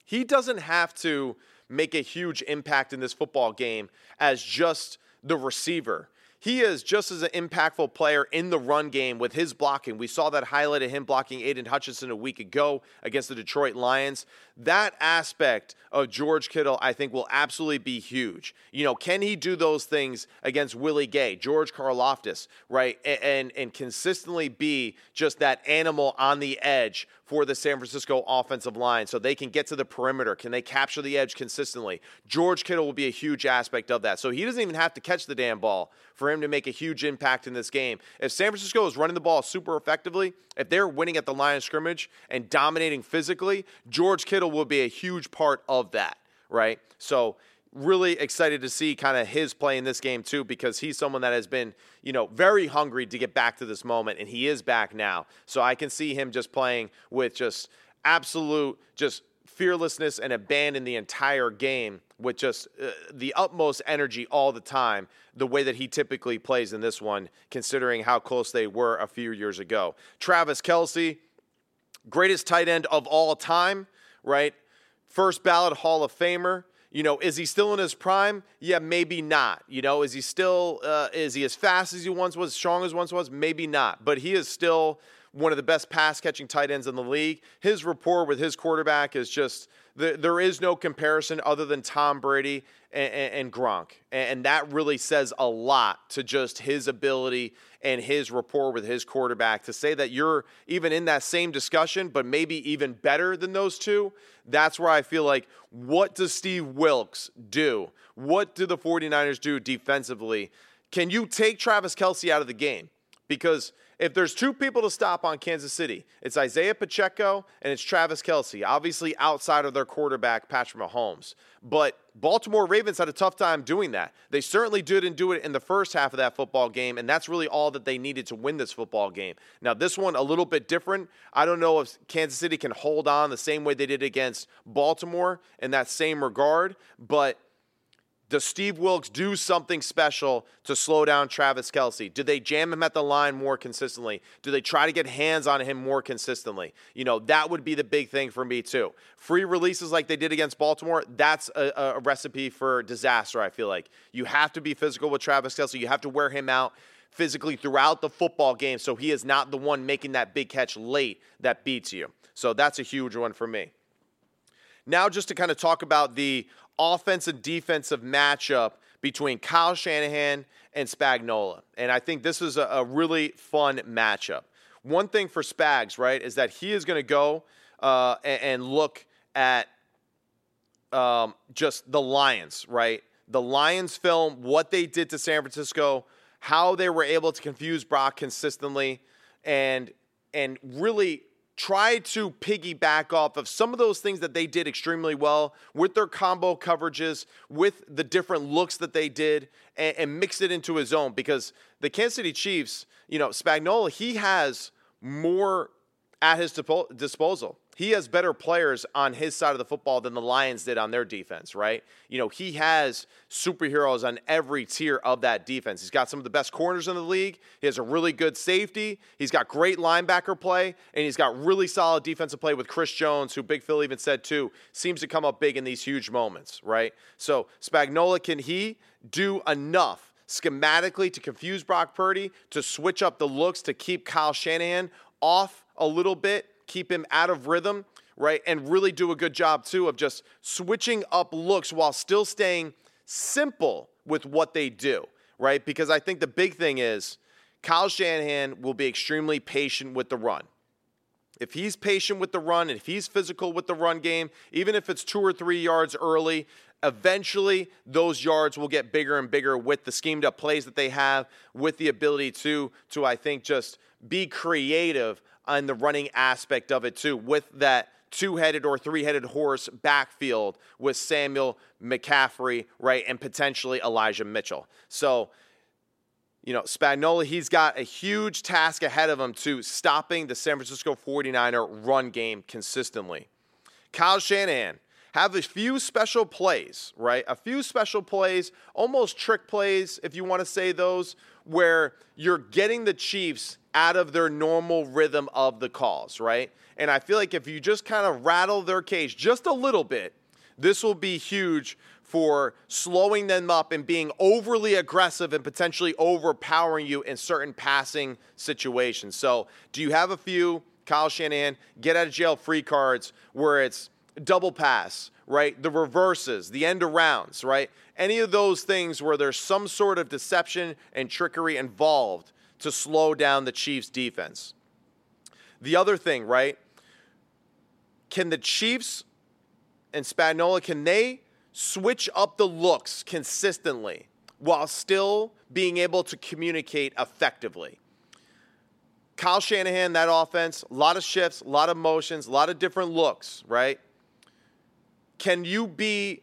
he doesn't have to make a huge impact in this football game as just the receiver. He is just as an impactful player in the run game with his blocking. We saw that highlight of him blocking Aidan Hutchinson a week ago against the Detroit Lions. That aspect of George Kittle, I think, will absolutely be huge. You know, can he do those things against Willie Gay, George Karlaftis, right? And, and, and consistently be just that animal on the edge for the San Francisco offensive line so they can get to the perimeter. Can they capture the edge consistently? George Kittle will be a huge aspect of that. So he doesn't even have to catch the damn ball for him to make a huge impact in this game. If San Francisco is running the ball super effectively, if they're winning at the line of scrimmage and dominating physically, George Kittle will be a huge part of that, right? So really excited to see kind of his play in this game too because he's someone that has been you know very hungry to get back to this moment and he is back now. So i can see him just playing with just absolute just fearlessness and abandon the entire game with just uh, the utmost energy all the time the way that he typically plays in this one considering how close they were a few years ago. Travis Kelce, greatest tight end of all time right? First ballot hall of famer you know, is he still in his prime? Yeah, maybe not. You know, is he still uh, is he as fast as he once was, strong as once was? Maybe not. But he is still one of the best pass catching tight ends in the league. His rapport with his quarterback is just there is no comparison other than Tom Brady and, and Gronk, and that really says a lot to just his ability and his rapport with his quarterback. To say that you're even in that same discussion, but maybe even better than those two, that's where I feel like what does Steve Wilks do? What do the 49ers do defensively? Can you take Travis Kelce out of the game? Because if there's two people to stop on Kansas City, it's Isaiah Pacheco and it's Travis Kelce, obviously outside of their quarterback, Patrick Mahomes. But Baltimore Ravens had a tough time doing that. They certainly didn't do it in the first half of that football game, and that's really all that they needed to win this football game. Now, this one, a little bit different. I don't know if Kansas City can hold on the same way they did against Baltimore in that same regard, but – does Steve Wilks do something special to slow down Travis Kelce? Do they jam him at the line more consistently? Do they try to get hands on him more consistently? You know, that would be the big thing for me, too. Free releases like they did against Baltimore, that's a, a recipe for disaster, I feel like. You have to be physical with Travis Kelce, you have to wear him out physically throughout the football game so he is not the one making that big catch late that beats you. So that's a huge one for me. Now, just to kind of talk about the offensive defensive matchup between Kyle Shanahan and Spagnuolo. And I think this is a, a really fun matchup. One thing for Spags, right, is that he is going to go uh, and, and, look at um, just the Lions, right? The Lions film, what they did to San Francisco, how they were able to confuse Brock consistently, and and really try to piggyback off of some of those things that they did extremely well with their combo coverages, with the different looks that they did, and, and mix it into his own. Because the Kansas City Chiefs, you know, Spagnuolo, he has more at his disposal he has better players on his side of the football than the Lions did on their defense, right? You know, he has superheroes on every tier of that defense. He's got some of the best corners in the league. He has a really good safety. He's got great linebacker play, and he's got really solid defensive play with Chris Jones, who Big Phil even said too, seems to come up big in these huge moments, right? So, Spagnuolo, can he do enough schematically to confuse Brock Purdy, to switch up the looks, to keep Kyle Shanahan off a little bit? Keep him out of rhythm, right? And really do a good job too of just switching up looks while still staying simple with what they do, right? Because I think the big thing is Kyle Shanahan will be extremely patient with the run. If he's patient with the run and if he's physical with the run game, even if it's two or three yards early, eventually those yards will get bigger and bigger with the schemed up plays that they have, with the ability to, to I think, just be creative on the running aspect of it too, with that two-headed or three-headed horse backfield with Samuel McCaffrey, right, and potentially Elijah Mitchell. So you know, Spagnuolo, he's got a huge task ahead of him to stopping the San Francisco 49er run game consistently. Kyle Shanahan have a few special plays, right? A few special plays, almost trick plays, if you want to say those, where you're getting the Chiefs out of their normal rhythm of the calls, right? And I feel like if you just kind of rattle their cage just a little bit, this will be huge for slowing them up and being overly aggressive and potentially overpowering you in certain passing situations. So, do you have a few Kyle Shanahan get out of jail free cards where it's double pass, right? The reverses, the end arounds, right? Any of those things where there's some sort of deception and trickery involved to slow down the Chiefs' defense. The other thing, right? Can the Chiefs and Spagnuolo, can they switch up the looks consistently while still being able to communicate effectively? Kyle Shanahan, that offense, a lot of shifts, a lot of motions, a lot of different looks, right? Can you be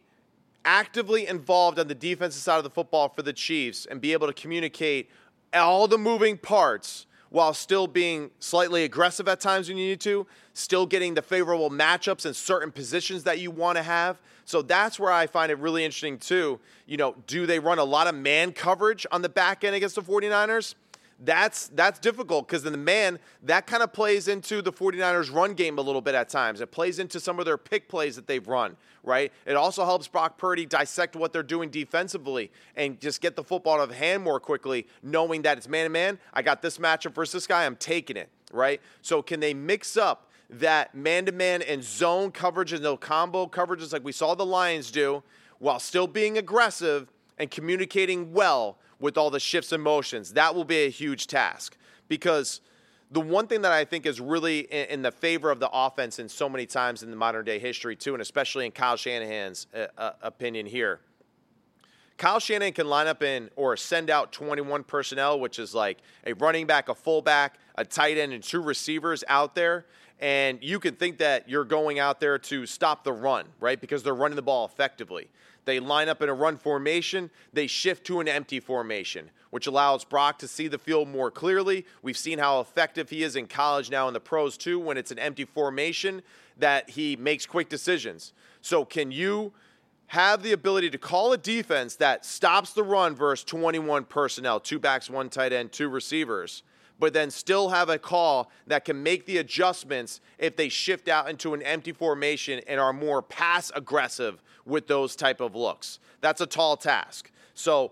actively involved on the defensive side of the football for the Chiefs and be able to communicate all the moving parts while still being slightly aggressive at times when you need to, still getting the favorable matchups in certain positions that you want to have. So that's where I find it really interesting too. You know, do they run a lot of man coverage on the back end against the 49ers? That's that's difficult because in the man that kind of plays into the 49ers run game a little bit at times. It plays into some of their pick plays that they've run right? It also helps brock purdy dissect what they're doing defensively and just get the football out of hand more quickly knowing that it's man to man i got this matchup versus this guy i'm taking it right? So can they mix up that man to man and zone coverage and those combo coverages like we saw the lions do while still being aggressive and communicating well with all the shifts and motions. That will be a huge task because the one thing that I think is really in, the favor of the offense in so many times in the modern day history, too, and especially in Kyle Shanahan's uh, uh, opinion here. Kyle Shanahan can line up in or send out 21 personnel, which is like a running back, a fullback, a tight end, and two receivers out there. And you can think that you're going out there to stop the run, right? Because they're running the ball effectively. They line up in a run formation, they shift to an empty formation, which allows Brock to see the field more clearly. We've seen how effective he is in college now in the pros too when it's an empty formation that he makes quick decisions. So can you have the ability to call a defense that stops the run versus 21 personnel, two backs, one tight end, two receivers? But then still have a call that can make the adjustments if they shift out into an empty formation and are more pass aggressive with those type of looks. That's a tall task. So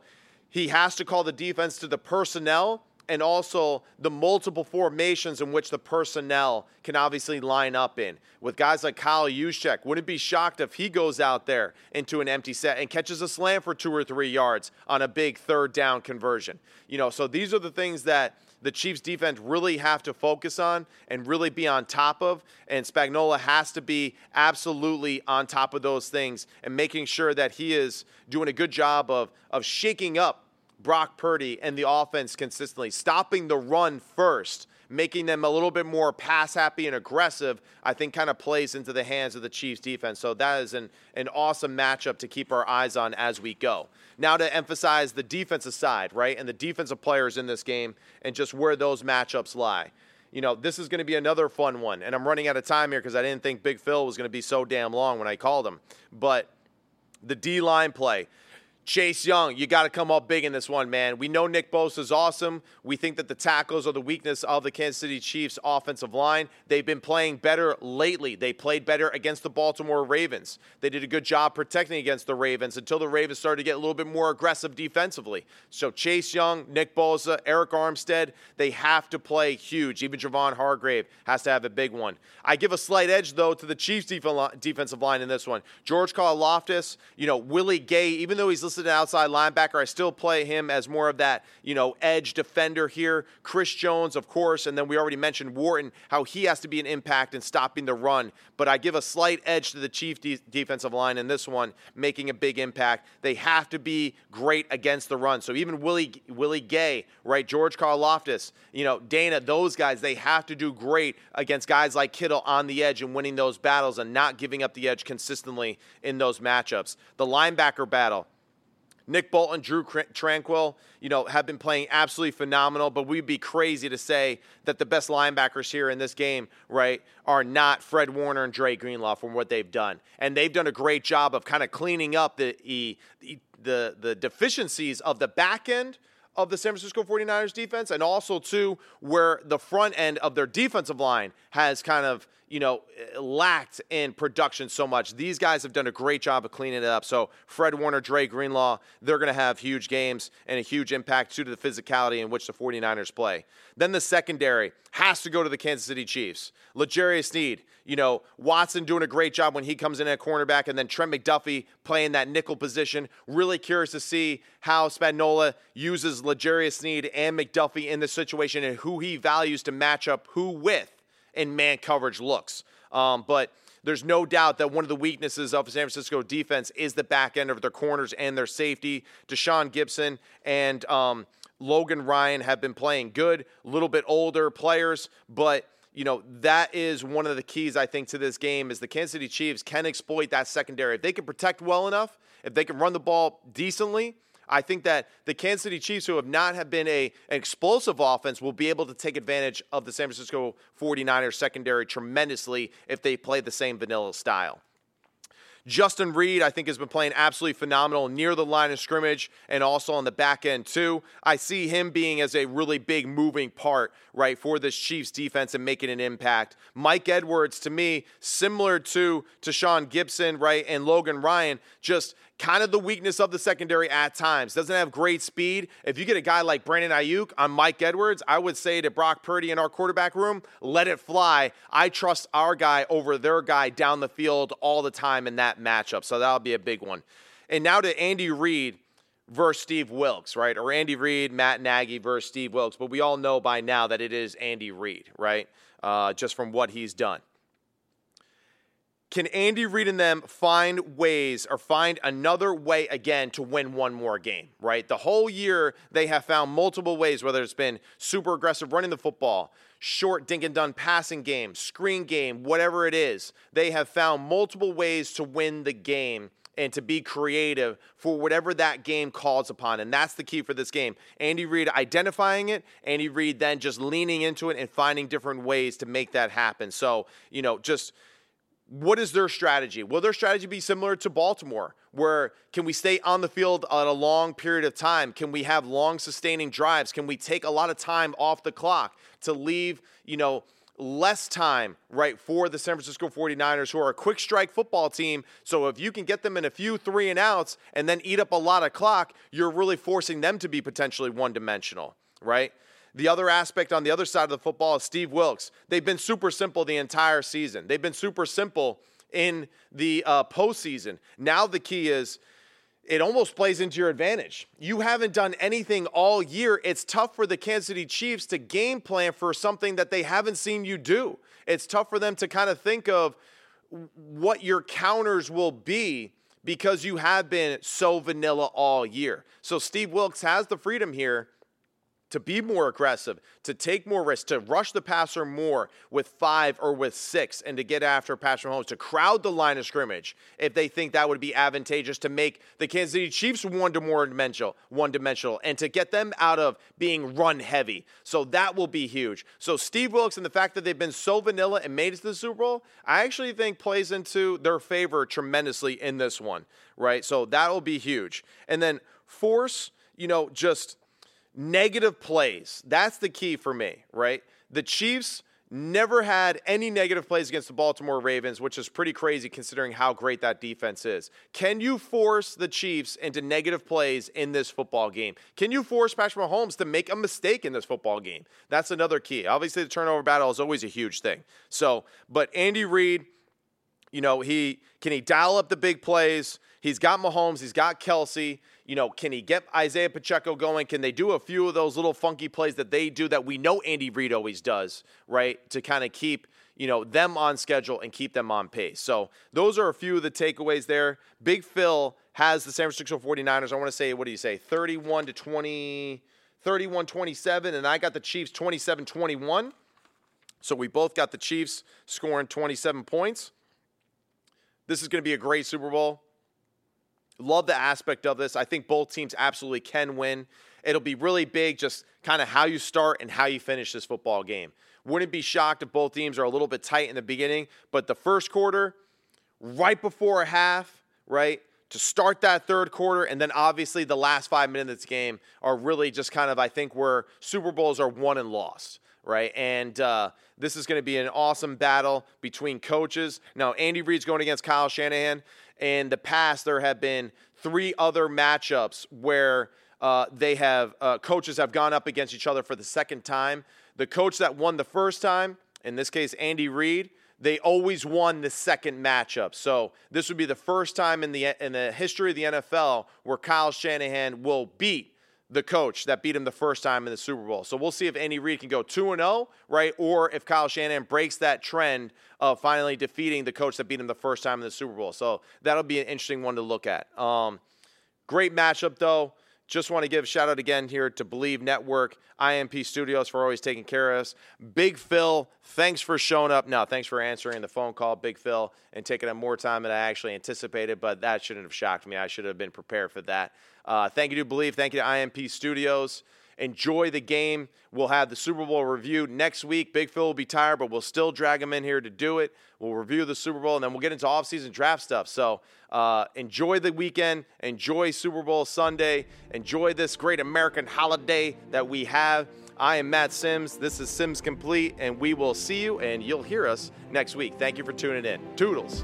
he has to call the defense to the personnel and also the multiple formations in which the personnel can obviously line up in. With guys like Kyle Juszczyk, wouldn't be shocked if he goes out there into an empty set and catches a slam for two or three yards on a big third down conversion. You know, so these are the things that the Chiefs defense really have to focus on and really be on top of. And Spagnuolo has to be absolutely on top of those things and making sure that he is doing a good job of, of shaking up Brock Purdy and the offense consistently, stopping the run first making them a little bit more pass happy and aggressive, I think kind of plays into the hands of the Chiefs defense. So that is an, an awesome matchup to keep our eyes on as we go. Now to emphasize the defensive side, right, and the defensive players in this game and just where those matchups lie. You know, this is going to be another fun one. And I'm running out of time here because I didn't think Big Phil was going to be so damn long when I called him. But the D line play. Chase Young, you got to come up big in this one, man. We know Nick Bosa is awesome. We think that the tackles are the weakness of the Kansas City Chiefs offensive line. They've been playing better lately. They played better against the Baltimore Ravens. They did a good job protecting against the Ravens until the Ravens started to get a little bit more aggressive defensively. So Chase Young, Nick Bosa, Arik Armstead, they have to play huge. Even Javon Hargrave has to have a big one. I give a slight edge, though, to the Chiefs defensive line in this one. George Karlaftis, you know, Willie Gay, even though he's listed an outside linebacker. I still play him as more of that, you know, edge defender here. Chris Jones, of course, and then we already mentioned Wharton, how he has to be an impact in stopping the run. But I give a slight edge to the Chief de- defensive line in this one, making a big impact. They have to be great against the run. So even Willie Willie Gay, right, George Karlaftis, you know, Danna, those guys, they have to do great against guys like Kittle on the edge and winning those battles and not giving up the edge consistently in those matchups. The linebacker battle Nick Bolton, Drue Tranquill, you know, have been playing absolutely phenomenal, but we'd be crazy to say that the best linebackers here in this game, right, are not Fred Warner and Dre Greenlaw from what they've done. And they've done a great job of kind of cleaning up the, the, the, the deficiencies of the back end of the San Francisco 49ers defense and also too where the front end of their defensive line has kind of you know eh, lacked in production so much. These guys have done a great job of cleaning it up. So fred warner dre greenlaw they're going to have huge games and a huge impact due to the physicality in which the 49ers play. Then the secondary has to go to the kansas city chiefs. L'jarius sneed you know, Watson doing a great job when he comes in at cornerback, and then Trent McDuffie playing that nickel position. Really curious to see how Spagnuolo uses L'Jarius Sneed and McDuffie in this situation and who he values to match up who with in man coverage looks. Um, but there's no doubt that one of the weaknesses of San Francisco defense is the back end of their corners and their safety. Tashaun Gipson and um, Logan Ryan have been playing good, a little bit older players, but – you know, that is one of the keys, I think, to this game is the Kansas City Chiefs can exploit that secondary. If they can protect well enough, if they can run the ball decently, I think that the Kansas City Chiefs, who have not have been a, an explosive offense, will be able to take advantage of the San Francisco 49ers secondary tremendously if they play the same vanilla style. Justin Reid, I think, has been playing absolutely phenomenal near the line of scrimmage and also on the back end, too. I see him being as a really big moving part, right, for this Chiefs defense and making an impact. Mike Edwards, to me, similar to, to Shaun Gipson, right, and Logan Ryan, just kind of the weakness of the secondary at times. Doesn't have great speed. If you get a guy like Brandon Aiyuk on Mike Edwards, I would say to Brock Purdy in our quarterback room, let it fly. I trust our guy over their guy down the field all the time in that matchup. So that'll be a big one. And now to Andy Reid versus Steve Wilks, right? Or Andy Reid, Matt Nagy versus Steve Wilks. But we all know by now that it is Andy Reid, right? Uh, just from what he's done. Can Andy Reid and them find ways or find another way again to win one more game, right? The whole year they have found multiple ways, whether it's been super aggressive running the football, short dink and done passing game, screen game, whatever it is. They have found multiple ways to win the game and to be creative for whatever that game calls upon. And that's the key for this game. Andy Reid identifying it, Andy Reid then just leaning into it and finding different ways to make that happen. So, you know, just what is their strategy? Will their strategy be similar to Baltimore, where can we stay on the field on a long period of time? Can we have long sustaining drives? Can we take a lot of time off the clock to leave, you know, less time, right, for the San Francisco 49ers, who are a quick strike football team. So if you can get them in a few three and outs and then eat up a lot of clock, you're really forcing them to be potentially one dimensional, right? The other aspect on the other side of the football is Steve Wilks. They've been super simple the entire season. They've been super simple in the uh, postseason. Now the key is it almost plays into your advantage. You haven't done anything all year. It's tough for the Kansas City Chiefs to game plan for something that they haven't seen you do. It's tough for them to kind of think of what your counters will be because you have been so vanilla all year. So Steve Wilks has the freedom here to be more aggressive, to take more risks, to rush the passer more with five or with six, and to get after Patrick Mahomes, to crowd the line of scrimmage if they think that would be advantageous to make the Kansas City Chiefs one to more dimensional, one dimensional, and to get them out of being run heavy. So that will be huge. So Steve Wilks and the fact that they've been so vanilla and made it to the Super Bowl, I actually think plays into their favor tremendously in this one, right? So that'll be huge. And then force, you know, just negative plays. That's the key for me, right? The Chiefs never had any negative plays against the Baltimore Ravens, which is pretty crazy considering how great that defense is. Can you force the Chiefs into negative plays in this football game? Can you force Patrick Mahomes to make a mistake in this football game? That's another key. Obviously, the turnover battle is always a huge thing. So, but Andy Reid, you know, he can he dial up the big plays? He's got Mahomes, he's got Kelce. You know, can he get Isaiah Pacheco going? Can they do a few of those little funky plays that they do that we know Andy Reid always does, right? To kind of keep, you know, them on schedule and keep them on pace. So those are a few of the takeaways there. Big Phil has the San Francisco 49ers. I want to say, what do you say, 31 to 20, 31 27, and I got the Chiefs 27 21. So we both got the Chiefs scoring 27 points. This is going to be a great Super Bowl. Love the aspect of this. I think both teams absolutely can win. It'll be really big, just kind of how you start and how you finish this football game. Wouldn't be shocked if both teams are a little bit tight in the beginning, but the first quarter, right before a half, right? To start that third quarter, and then obviously the last five minutes of this game are really just kind of, I think, where Super Bowls are won and lost, right? And uh, this is going to be an awesome battle between coaches. Now, Andy Reid's going against Kyle Shanahan. In the past, there have been three other matchups where uh, they have uh, coaches have gone up against each other for the second time. The coach that won the first time, in this case, Andy Reid, they always won the second matchup. So this would be the first time in the in the history of the NFL where Kyle Shanahan will beat the coach that beat him the first time in the Super Bowl. So we'll see if Andy Reid can go 2 and 0, right? Or if Kyle Shanahan breaks that trend of finally defeating the coach that beat him the first time in the Super Bowl. So that'll be an interesting one to look at. Um, great matchup, though. Just want to give shout out again here to Believe Network, IMP Studios for always taking care of us. Big Phil, thanks for showing up. Now, thanks for answering the phone call, Big Phil, and taking up more time than I actually anticipated, but that shouldn't have shocked me. I should have been prepared for that. Uh, thank you to Believe. Thank you to IMP Studios. Enjoy the game. We'll have the Super Bowl review next week. Big Phil will be tired, but we'll still drag him in here to do it. We'll review the Super Bowl, and then we'll get into off-season draft stuff. So uh, enjoy the weekend. Enjoy Super Bowl Sunday. Enjoy this great American holiday that we have. I am Matt Simms. This is Simms Complete, and we will see you and you'll hear us next week. Thank you for tuning in. Toodles.